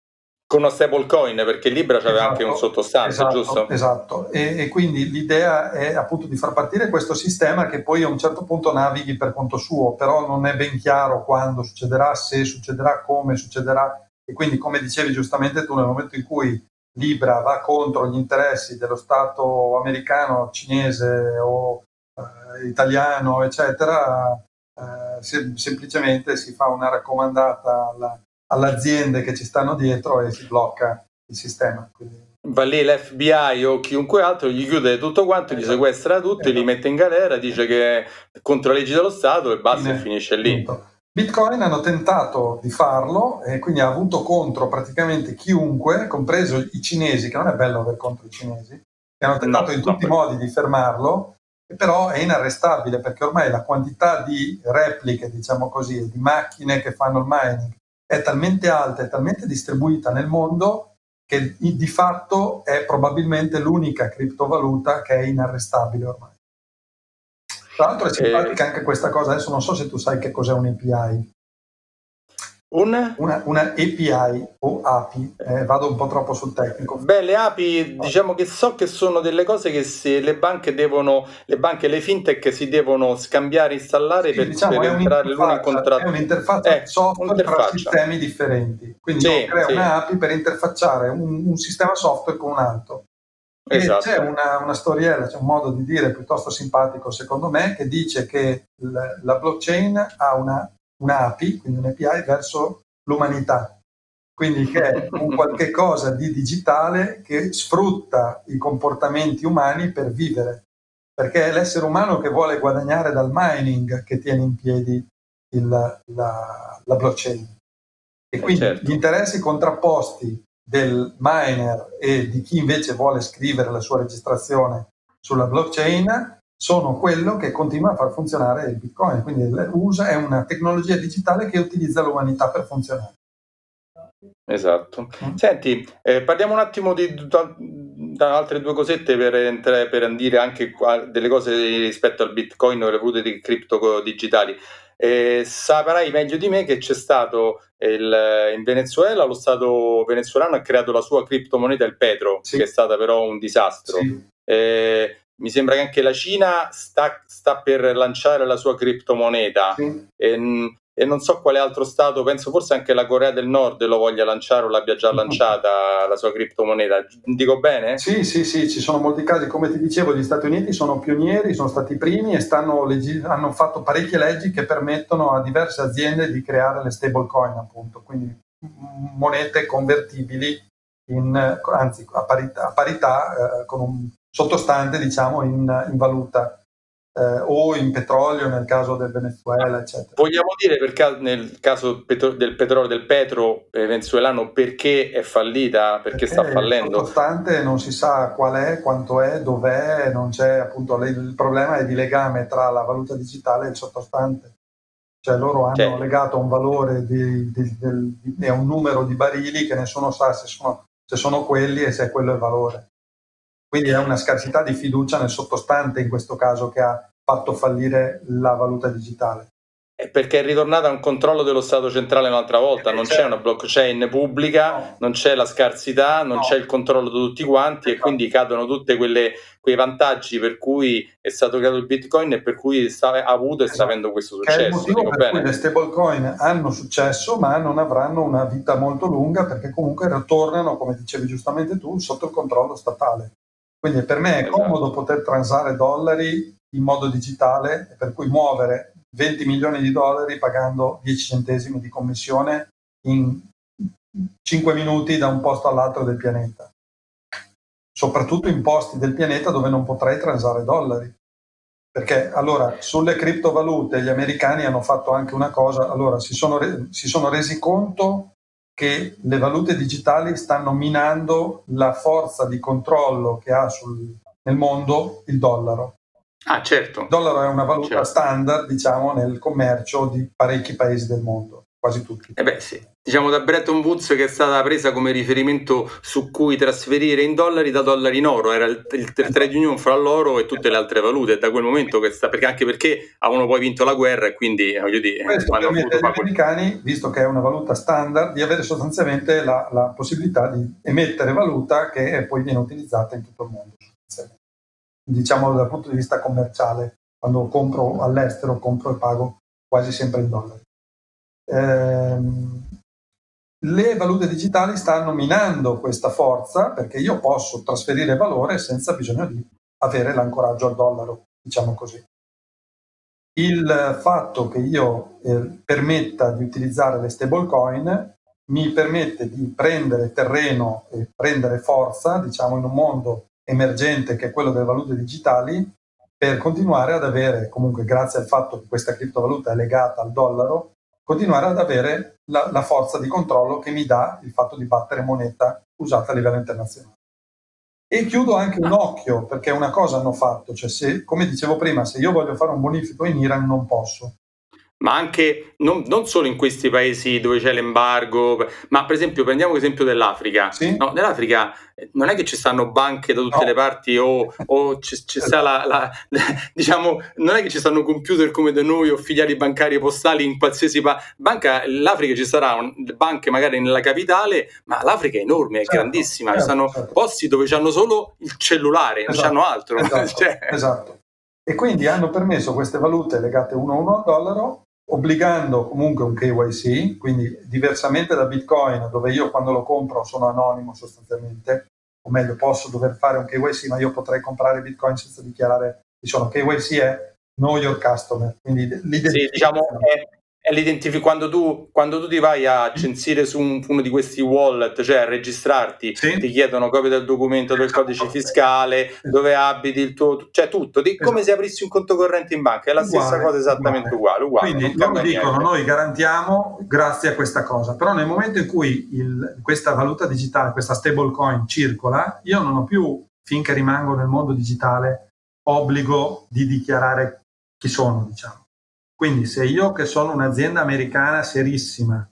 con una stablecoin perché Libra c'aveva esatto, anche un sottostante, esatto, giusto? Esatto, e, e, quindi l'idea è appunto di far partire questo sistema che poi a un certo punto navighi per conto suo, però non è ben chiaro quando succederà, se succederà, come succederà e quindi come dicevi giustamente tu nel momento in cui Libra va contro gli interessi dello Stato americano, cinese o eh, italiano, eccetera, eh, sem- semplicemente si fa una raccomandata alla alle aziende che ci stanno dietro e si blocca il sistema. Quindi va lì l'FBI o chiunque altro, gli chiude tutto quanto, gli sequestra tutti, li mette in galera, dice che è contro le leggi dello Stato e basta e finisce lì. Bitcoin hanno tentato di farlo e quindi ha avuto contro praticamente chiunque, compreso i cinesi, che non è bello avere contro i cinesi, che hanno tentato no, in tutti i modi di fermarlo, però è inarrestabile perché ormai la quantità di repliche, diciamo così, di macchine che fanno il mining è talmente alta, è talmente distribuita nel mondo che di fatto è probabilmente l'unica criptovaluta che è inarrestabile ormai. Tra l'altro è simpatica eh, anche questa cosa, adesso non so se tu sai che cos'è un API. Un? Una, una API o API, eh, vado un po' troppo sul tecnico. Beh, le API diciamo che so che sono delle cose che se le banche devono, le banche, le fintech si devono scambiare, installare sì, per, diciamo, per entrare l'uno in contratto. È un'interfaccia eh, software un'interfaccia. tra sistemi differenti. Quindi sì, crea sì. un'API per interfacciare un, un sistema software con un altro. Esatto. C'è una, una, storiella, c'è un modo di dire piuttosto simpatico secondo me, che dice che la, la blockchain ha una, un'API, quindi un API verso l'umanità, quindi che è un qualche cosa di digitale che sfrutta i comportamenti umani per vivere, perché è l'essere umano che vuole guadagnare dal mining che tiene in piedi il, la, la blockchain. E eh, quindi certo. gli interessi contrapposti del miner e di chi invece vuole scrivere la sua registrazione sulla blockchain sono quello che continua a far funzionare il Bitcoin. Quindi USA è una tecnologia digitale che utilizza l'umanità per funzionare. Esatto. Mm. Senti, eh, parliamo un attimo di, di, altre due cosette per, per dire anche delle cose rispetto al Bitcoin o le valute di cripto digitali. Eh, saprai meglio di me che c'è stato il, in Venezuela, lo Stato venezuelano ha creato la sua criptomoneta, il Petro, sì. che è stata però un disastro. Sì. Eh, mi sembra che anche la Cina sta, sta per lanciare la sua criptomoneta. Sì. E, e non so quale altro Stato, penso forse anche la Corea del Nord lo voglia lanciare o l'abbia già lanciata la sua criptomoneta. Dico bene? Sì, sì, sì, ci sono molti casi. Come ti dicevo, gli Stati Uniti sono pionieri, sono stati i primi e leggi- hanno fatto parecchie leggi che permettono a diverse aziende di creare le stablecoin, appunto, quindi monete convertibili in, anzi, a parità, a parità eh, con un sottostante diciamo, in, in valuta eh, o in petrolio nel caso del Venezuela, eccetera. Vogliamo dire per nel caso del petrolio del petro venezuelano perché è fallita, perché, perché sta fallendo? Sottostante non si sa qual è, quanto è, dov'è, non c'è appunto il problema è di legame tra la valuta digitale e il sottostante. Cioè loro hanno cioè. legato un valore di, di, di, di, un numero di barili che nessuno sa se sono, se sono quelli e se è quello il valore. Quindi è una scarsità di fiducia nel sottostante in questo caso che ha fatto fallire la valuta digitale. Perché è ritornata a un controllo dello Stato centrale un'altra volta, non c'è una blockchain pubblica, non c'è la scarsità, non c'è il controllo di tutti quanti e quindi cadono tutti quei vantaggi per cui è stato creato il Bitcoin e per cui sta, ha avuto e sta avendo questo successo. È le stablecoin hanno successo ma non avranno una vita molto lunga perché comunque ritornano, come dicevi giustamente tu, sotto il controllo statale. Quindi per me è esatto. comodo poter transare dollari in modo digitale, per cui muovere 20 milioni di dollari pagando 10 centesimi di commissione in 5 minuti da un posto all'altro del pianeta. Soprattutto in posti del pianeta dove non potrei transare dollari. Perché allora sulle criptovalute gli americani hanno fatto anche una cosa, allora si sono, re- si sono resi conto che le valute digitali stanno minando la forza di controllo che ha sul, nel mondo il dollaro. Ah, certo. Il dollaro è una valuta certo. standard, diciamo, nel commercio di parecchi paesi del mondo, quasi tutti. Eh beh, sì. Diciamo da Bretton Woods che è stata presa come riferimento su cui trasferire in dollari da dollari in oro, era il, il, trade union fra l'oro e tutte le altre valute, da quel momento che sta, perché anche perché avevano poi vinto la guerra e quindi voglio dire... Questo permette agli americani, visto che è una valuta standard, di avere sostanzialmente la, la possibilità di emettere valuta che poi viene utilizzata in tutto il mondo. Diciamo dal punto di vista commerciale, quando compro all'estero, compro e pago quasi sempre in dollari. Ehm, le valute digitali stanno minando questa forza perché io posso trasferire valore senza bisogno di avere l'ancoraggio al dollaro, diciamo così. Il fatto che io eh, permetta di utilizzare le stablecoin mi permette di prendere terreno e prendere forza, diciamo, in un mondo emergente che è quello delle valute digitali, per continuare ad avere, comunque grazie al fatto che questa criptovaluta è legata al dollaro, continuare ad avere la, la forza di controllo che mi dà il fatto di battere moneta usata a livello internazionale. E chiudo anche un occhio, perché una cosa hanno fatto, cioè se, come dicevo prima, se io voglio fare un bonifico in Iran non posso, ma anche non, non, solo in questi paesi dove c'è l'embargo, ma per esempio prendiamo l'esempio dell'Africa. Sì. No, nell'Africa non è che ci stanno banche da tutte no. le parti o, o ci, ci sta la, la, diciamo, non è che ci stanno computer come da noi o filiali bancarie postali in qualsiasi pa- banca. L'Africa ci saranno banche magari nella capitale, ma l'Africa è enorme, è certo, grandissima. Certo, ci stanno certo. posti dove hanno solo il cellulare, esatto, non hanno altro. Esatto, cioè. esatto. E quindi hanno permesso queste valute legate uno a uno al dollaro obbligando comunque un KYC, quindi diversamente da Bitcoin, dove io quando lo compro sono anonimo sostanzialmente, o meglio posso dover fare un KYC, ma io potrei comprare Bitcoin senza dichiarare chi sono. KYC è Know Your Customer, quindi sì, diciamo è, è l'identifico quando tu, quando tu ti vai a censire su un, uno di questi wallet, cioè a registrarti, sì. ti chiedono copia del documento, del codice fiscale, dove abiti il tuo, cioè tutto, di, come se aprissi un conto corrente in banca, è la uguale, stessa cosa esattamente uguale. uguale, Quindi loro dicono niente. noi garantiamo grazie a questa cosa, però nel momento in cui il, questa valuta digitale, questa stablecoin circola, io non ho più, finché rimango nel mondo digitale, obbligo di dichiarare chi sono, diciamo. Quindi se io che sono un'azienda americana serissima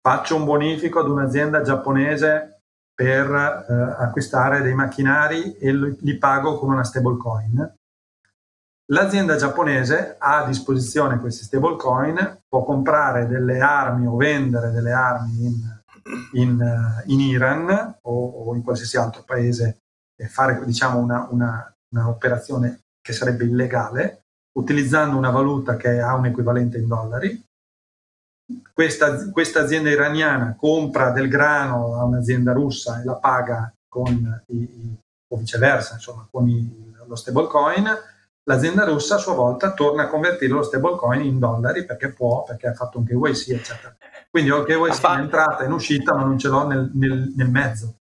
faccio un bonifico ad un'azienda giapponese per eh, acquistare dei macchinari e li pago con una stablecoin, l'azienda giapponese ha a disposizione questi stablecoin, può comprare delle armi o vendere delle armi in, in, eh, in Iran o, o, in qualsiasi altro paese e fare diciamo, una, una, un'operazione che sarebbe illegale utilizzando una valuta che ha un equivalente in dollari. Questa, questa azienda iraniana compra del grano a un'azienda russa e la paga con i, o viceversa, insomma, con i, lo stablecoin. L'azienda russa a sua volta torna a convertire lo stablecoin in dollari perché può, perché ha fatto un KYC, eccetera. Quindi ho il KYC in entrata e in uscita, ma non ce l'ho nel, nel, nel mezzo.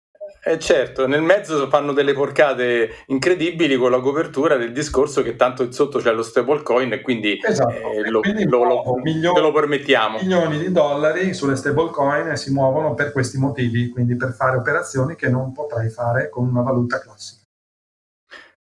Eh certo, nel mezzo fanno delle porcate incredibili con la copertura del discorso che tanto sotto c'è lo stablecoin e quindi, esatto. eh, lo, quindi lo, lo, milioni, lo permettiamo. Milioni di dollari sulle stablecoin si muovono per questi motivi, quindi per fare operazioni che non potrai fare con una valuta classica.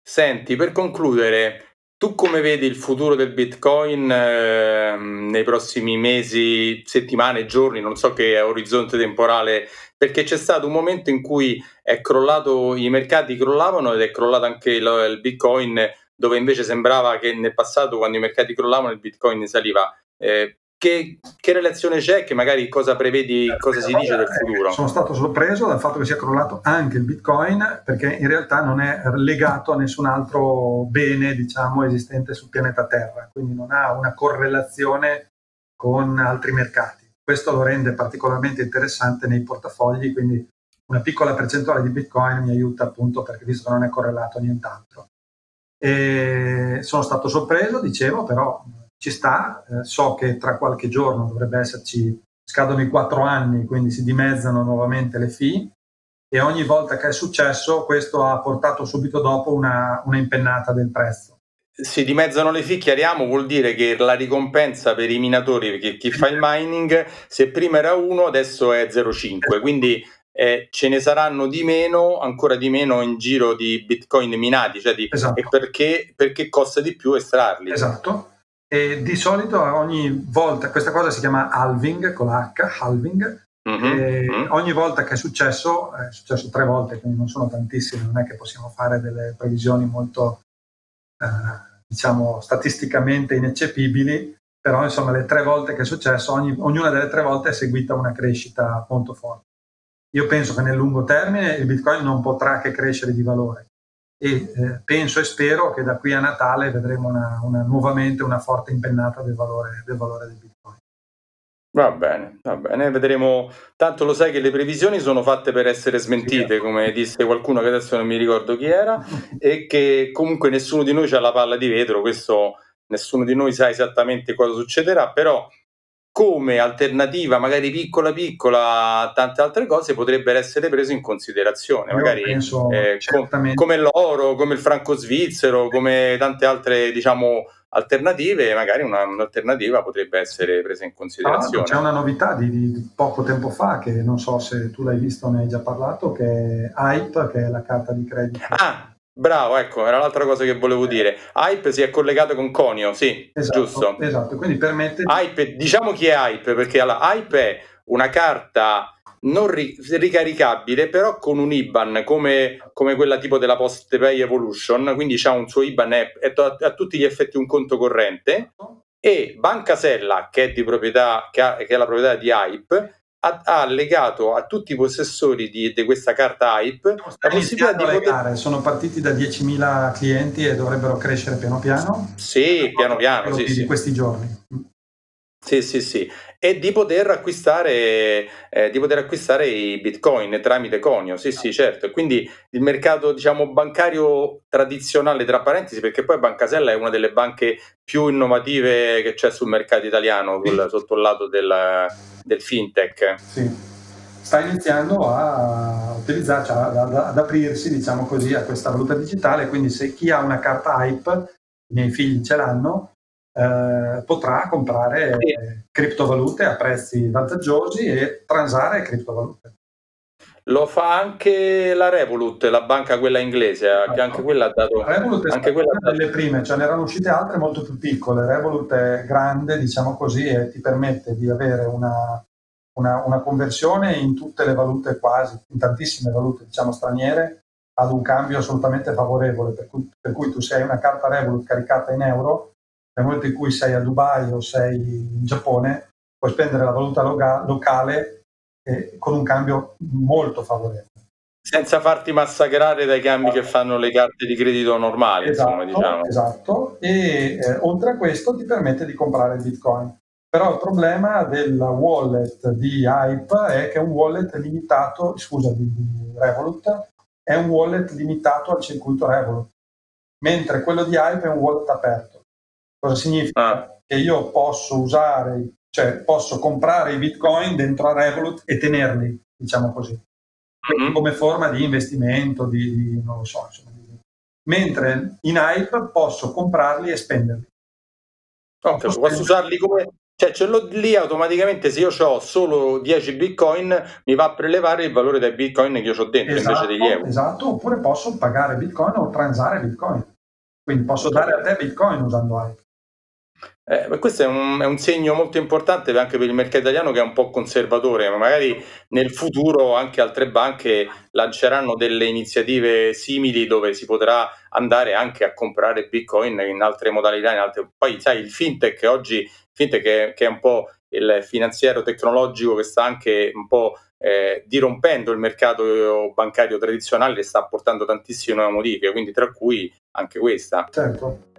Senti, per concludere, tu come vedi il futuro del Bitcoin eh, nei prossimi mesi, settimane, giorni, non so che orizzonte temporale, perché c'è stato un momento in cui è crollato, i mercati crollavano ed è crollato anche il, il Bitcoin, dove invece sembrava che nel passato quando i mercati crollavano il Bitcoin saliva. Eh, che, che, relazione c'è? Che magari cosa prevedi, cosa si dice del futuro? Sono stato sorpreso dal fatto che sia crollato anche il Bitcoin, perché in realtà non è legato a nessun altro bene, diciamo, esistente sul pianeta Terra, quindi non ha una correlazione con altri mercati. Questo lo rende particolarmente interessante nei portafogli, quindi una piccola percentuale di Bitcoin mi aiuta appunto perché visto che non è correlato a nient'altro. E sono stato sorpreso, dicevo, però ci sta, eh, so che tra qualche giorno dovrebbe esserci, scadono i quattro anni, quindi si dimezzano nuovamente le fee e ogni volta che è successo questo ha portato subito dopo una, una impennata del prezzo. Si dimezzano le fee, chiariamo, vuol dire che la ricompensa per i minatori, perché chi fa il mining, se prima era 1, adesso è 0,5, quindi eh, ce ne saranno di meno, ancora di meno in giro di bitcoin minati, cioè di, esatto. perché, perché costa di più estrarli. Esatto. E di solito ogni volta, questa cosa si chiama halving con la H, halving, mm-hmm. ogni volta che è successo, è successo tre volte, quindi non sono tantissime, non è che possiamo fare delle previsioni molto, eh, diciamo, statisticamente ineccepibili, però insomma le tre volte che è successo, ogni, ognuna delle tre volte è seguita una crescita molto forte. Io penso che nel lungo termine il Bitcoin non potrà che crescere di valore e eh, penso e spero che da qui a Natale vedremo una, una, nuovamente una forte impennata del valore, del valore del Bitcoin. Va bene, va bene, vedremo. Tanto lo sai che le previsioni sono fatte per essere smentite, come disse qualcuno che adesso non mi ricordo chi era, e che comunque nessuno di noi ha la palla di vetro, questo nessuno di noi sa esattamente cosa succederà, però come alternativa, magari piccola piccola a tante altre cose, potrebbero essere preso in considerazione, Io magari penso eh, com- come l'oro, come il franco svizzero, come tante altre, diciamo, alternative, magari una- un'alternativa potrebbe essere presa in considerazione. c'è una novità di, di poco tempo fa che non so se tu l'hai visto o ne hai già parlato, che è Hype, che è la carta di credito. Ah, bravo, ecco, era l'altra cosa che volevo dire. Hype si è collegato con Conio, sì, Esatto, giusto. esatto, quindi permette Hype, diciamo chi è Hype, perché allora, Hype è una carta non ri- ricaricabile, però con un IBAN come, come quella tipo della PostPay Evolution, quindi c'ha un suo IBAN, è, è to- a tutti gli effetti un conto corrente, e Banca Sella, che è, di proprietà, che, ha- che è la proprietà di Hype, ha, ha legato a tutti i possessori di, di questa carta Hype la possibilità di poter... sono partiti da 10.000 clienti e dovrebbero crescere piano piano. Sì, piano piano, Quello sì, di sì. questi giorni. Sì, sì, sì, e di poter acquistare, eh, di poter acquistare i bitcoin tramite Conio, sì, sì, certo. E quindi il mercato, diciamo, bancario tradizionale, tra parentesi, perché poi Banca Sella è una delle banche più innovative che c'è sul mercato italiano, sul- sotto il lato del, del fintech. Sì. Sta iniziando a utilizzare, cioè ad, ad- ad aprirsi, diciamo così, a questa valuta digitale. Quindi, se chi ha una carta Hype, i miei figli ce l'hanno, eh, potrà comprare Sì. criptovalute a prezzi vantaggiosi e transare criptovalute. Lo fa anche la Revolut, la banca quella inglese, eh, che anche quella ha dato... Revolut è Anche quella una delle prime, ce ne erano uscite altre molto più piccole. Revolut è grande, diciamo così, e ti permette di avere una, una- una conversione in tutte le valute quasi, in tantissime valute diciamo straniere, ad un cambio assolutamente favorevole. Per cui, per cui tu sei una carta Revolut caricata in euro, nel momento in cui sei a Dubai o sei in Giappone, puoi spendere la valuta loga- locale eh, con un cambio molto favorevole. Senza farti massacrare dai cambi che fanno le carte di credito normali, insomma, Esatto, diciamo. esatto. E eh, oltre a questo ti permette di comprare Bitcoin. Però il problema della wallet di Hype è che è un wallet limitato, scusa, di, di Revolut, è un wallet limitato al circuito Revolut, mentre quello di Hype è un wallet aperto. Cosa significa? Ah. Che io posso usare, cioè posso comprare i Bitcoin dentro a Revolut e tenerli, diciamo così Mhm. come forma di investimento, di, di- non lo so, insomma, di- mentre in Hype posso comprarli e spenderli. Ok, posso usarli come... Cioè, ce l'ho lì automaticamente, se io ho solo 10 bitcoin, mi va a prelevare il valore dei bitcoin che io ho dentro invece degli euro. esatto, oppure posso pagare Bitcoin o transare Bitcoin. Quindi posso dare a te Bitcoin usando Hype. Eh, questo è un, è un segno molto importante anche per il mercato italiano che è un po' conservatore, ma magari nel futuro anche altre banche lanceranno delle iniziative simili dove si potrà andare anche a comprare bitcoin in altre modalità. In altre... Poi sai, il fintech oggi, fintech che, che è un po' il finanziario tecnologico che sta anche un po' eh, dirompendo il mercato bancario tradizionale e sta portando tantissime nuove modifiche, quindi tra cui anche questa. Certo.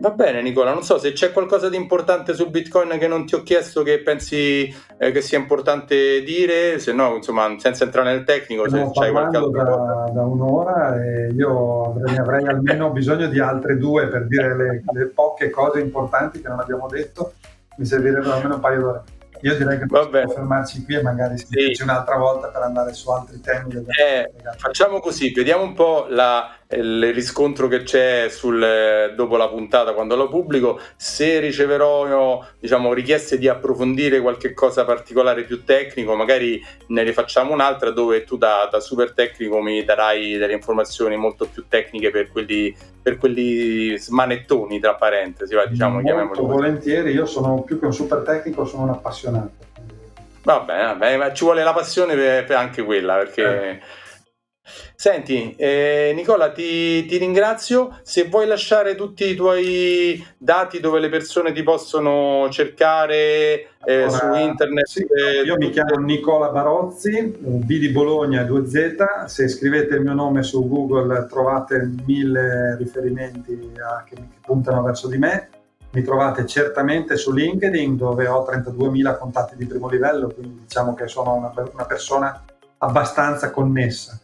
Va bene Nicola, non so se c'è qualcosa di importante su Bitcoin che non ti ho chiesto che pensi eh, che sia importante dire, se no insomma senza entrare nel tecnico se c'hai qualche cosa. da, da un'ora e io ne avrei almeno bisogno di altre due per dire le, le poche cose importanti che non abbiamo detto. Mi servirebbero almeno un paio d'ore. Io direi che possiamo fermarci qui e magari Sì. un'altra volta per andare su altri temi. Eh, facciamo così, vediamo un po' la- il riscontro che c'è sul, eh, dopo la puntata quando la pubblico, se riceverò diciamo, richieste di approfondire qualche cosa particolare più tecnico, magari ne rifacciamo un'altra dove tu da, da super tecnico mi darai delle informazioni molto più tecniche per quelli, per quelli smanettoni, tra parentesi, va, diciamo, Molto volentieri, io sono più che un super tecnico, sono un appassionato. Va bene, va bene, ma ci vuole la passione per, per anche quella, perché... Senti, eh, Nicola, ti, ti ringrazio. Se vuoi lasciare tutti i tuoi dati dove le persone ti possono cercare eh, Ora, su internet. sì, eh, io mi chiamo Nicola Barozzi, B di Bologna 2Z, se scrivete il mio nome su Google trovate mille riferimenti a- che, che puntano verso di me, mi trovate certamente su LinkedIn dove ho 32.000 contatti di primo livello, quindi diciamo che sono una, una persona abbastanza connessa.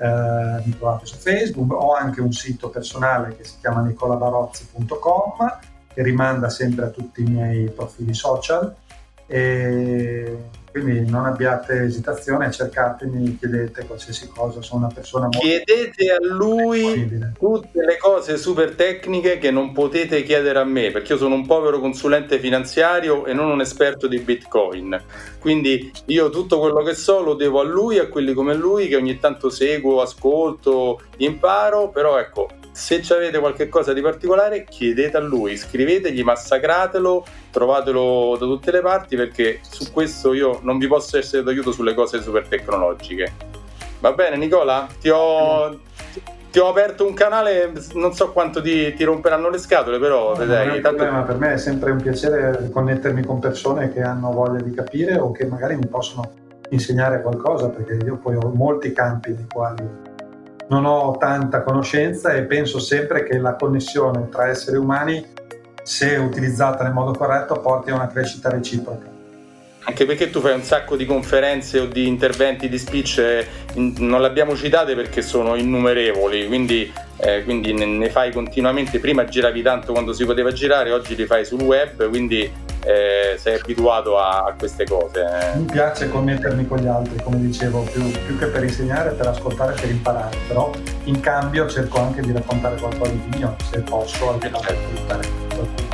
Eh, mi trovate su Facebook, ho anche un sito personale che si chiama nicolabarozzi.com che rimanda sempre a tutti i miei profili social. E quindi non abbiate esitazione, cercatemi, chiedete qualsiasi cosa, sono una persona molto Chiedete a lui tutte le cose super tecniche che non potete chiedere a me, perché io sono un povero consulente finanziario e non un esperto di Bitcoin. Quindi io tutto quello che so lo devo a lui, a quelli come lui che ogni tanto seguo, ascolto, imparo, però ecco, se avete qualche cosa di particolare chiedete a lui, scrivetegli, massacratelo, trovatelo da tutte le parti perché su questo io non vi posso essere d'aiuto sulle cose super tecnologiche. Va bene Nicola? Ti ho, ti ho aperto un canale, non so quanto ti, ti romperanno le scatole, però no, vedrai. Tanto... Problema, per me è sempre un piacere connettermi con persone che hanno voglia di capire o che magari mi possono insegnare qualcosa perché io poi ho molti campi nei quali non ho tanta conoscenza e penso sempre che la connessione tra esseri umani, se utilizzata nel modo corretto, porti a una crescita reciproca. Anche perché tu fai un sacco di conferenze o di interventi di speech, eh, non le abbiamo citate perché sono innumerevoli, quindi, eh, quindi ne, fai continuamente. Prima giravi tanto quando si poteva girare, oggi li fai sul web, quindi eh, sei abituato a, a, queste cose. Eh. Mi piace connettermi con gli altri, come dicevo, più, più, che per insegnare, per ascoltare, per imparare, però in cambio cerco anche di raccontare qualcosa di mio, se posso, almeno per aiutare qualcuno.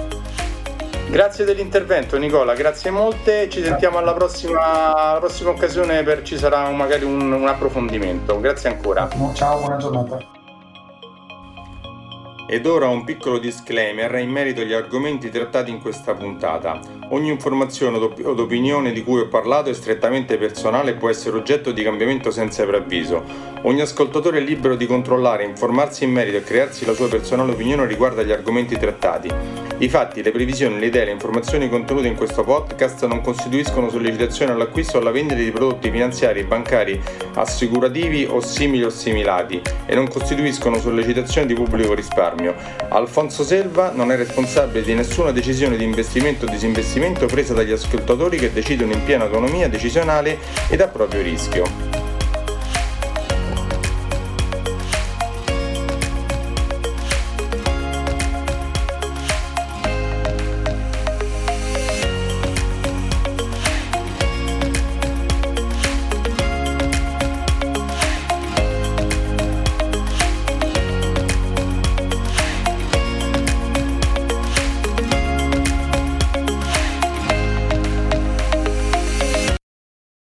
Grazie dell'intervento Nicola, grazie molte, ci sentiamo alla prossima, alla prossima occasione per ci sarà magari un, un approfondimento. Grazie ancora. Ciao, buona giornata. Ed ora un piccolo disclaimer in merito agli argomenti trattati in questa puntata. Ogni informazione o opinione di cui ho parlato è strettamente personale e può essere oggetto di cambiamento senza preavviso. Ogni ascoltatore è libero di controllare, informarsi in merito e crearsi la sua personale opinione riguardo agli argomenti trattati. I fatti, le previsioni, le idee, le informazioni contenute in questo podcast non costituiscono sollecitazione all'acquisto o alla vendita di prodotti finanziari, bancari, assicurativi o simili o similati e non costituiscono sollecitazione di pubblico risparmio. Alfonso Selva non è responsabile di nessuna decisione di investimento o disinvestimento presa dagli ascoltatori che decidono in piena autonomia decisionale ed a proprio rischio.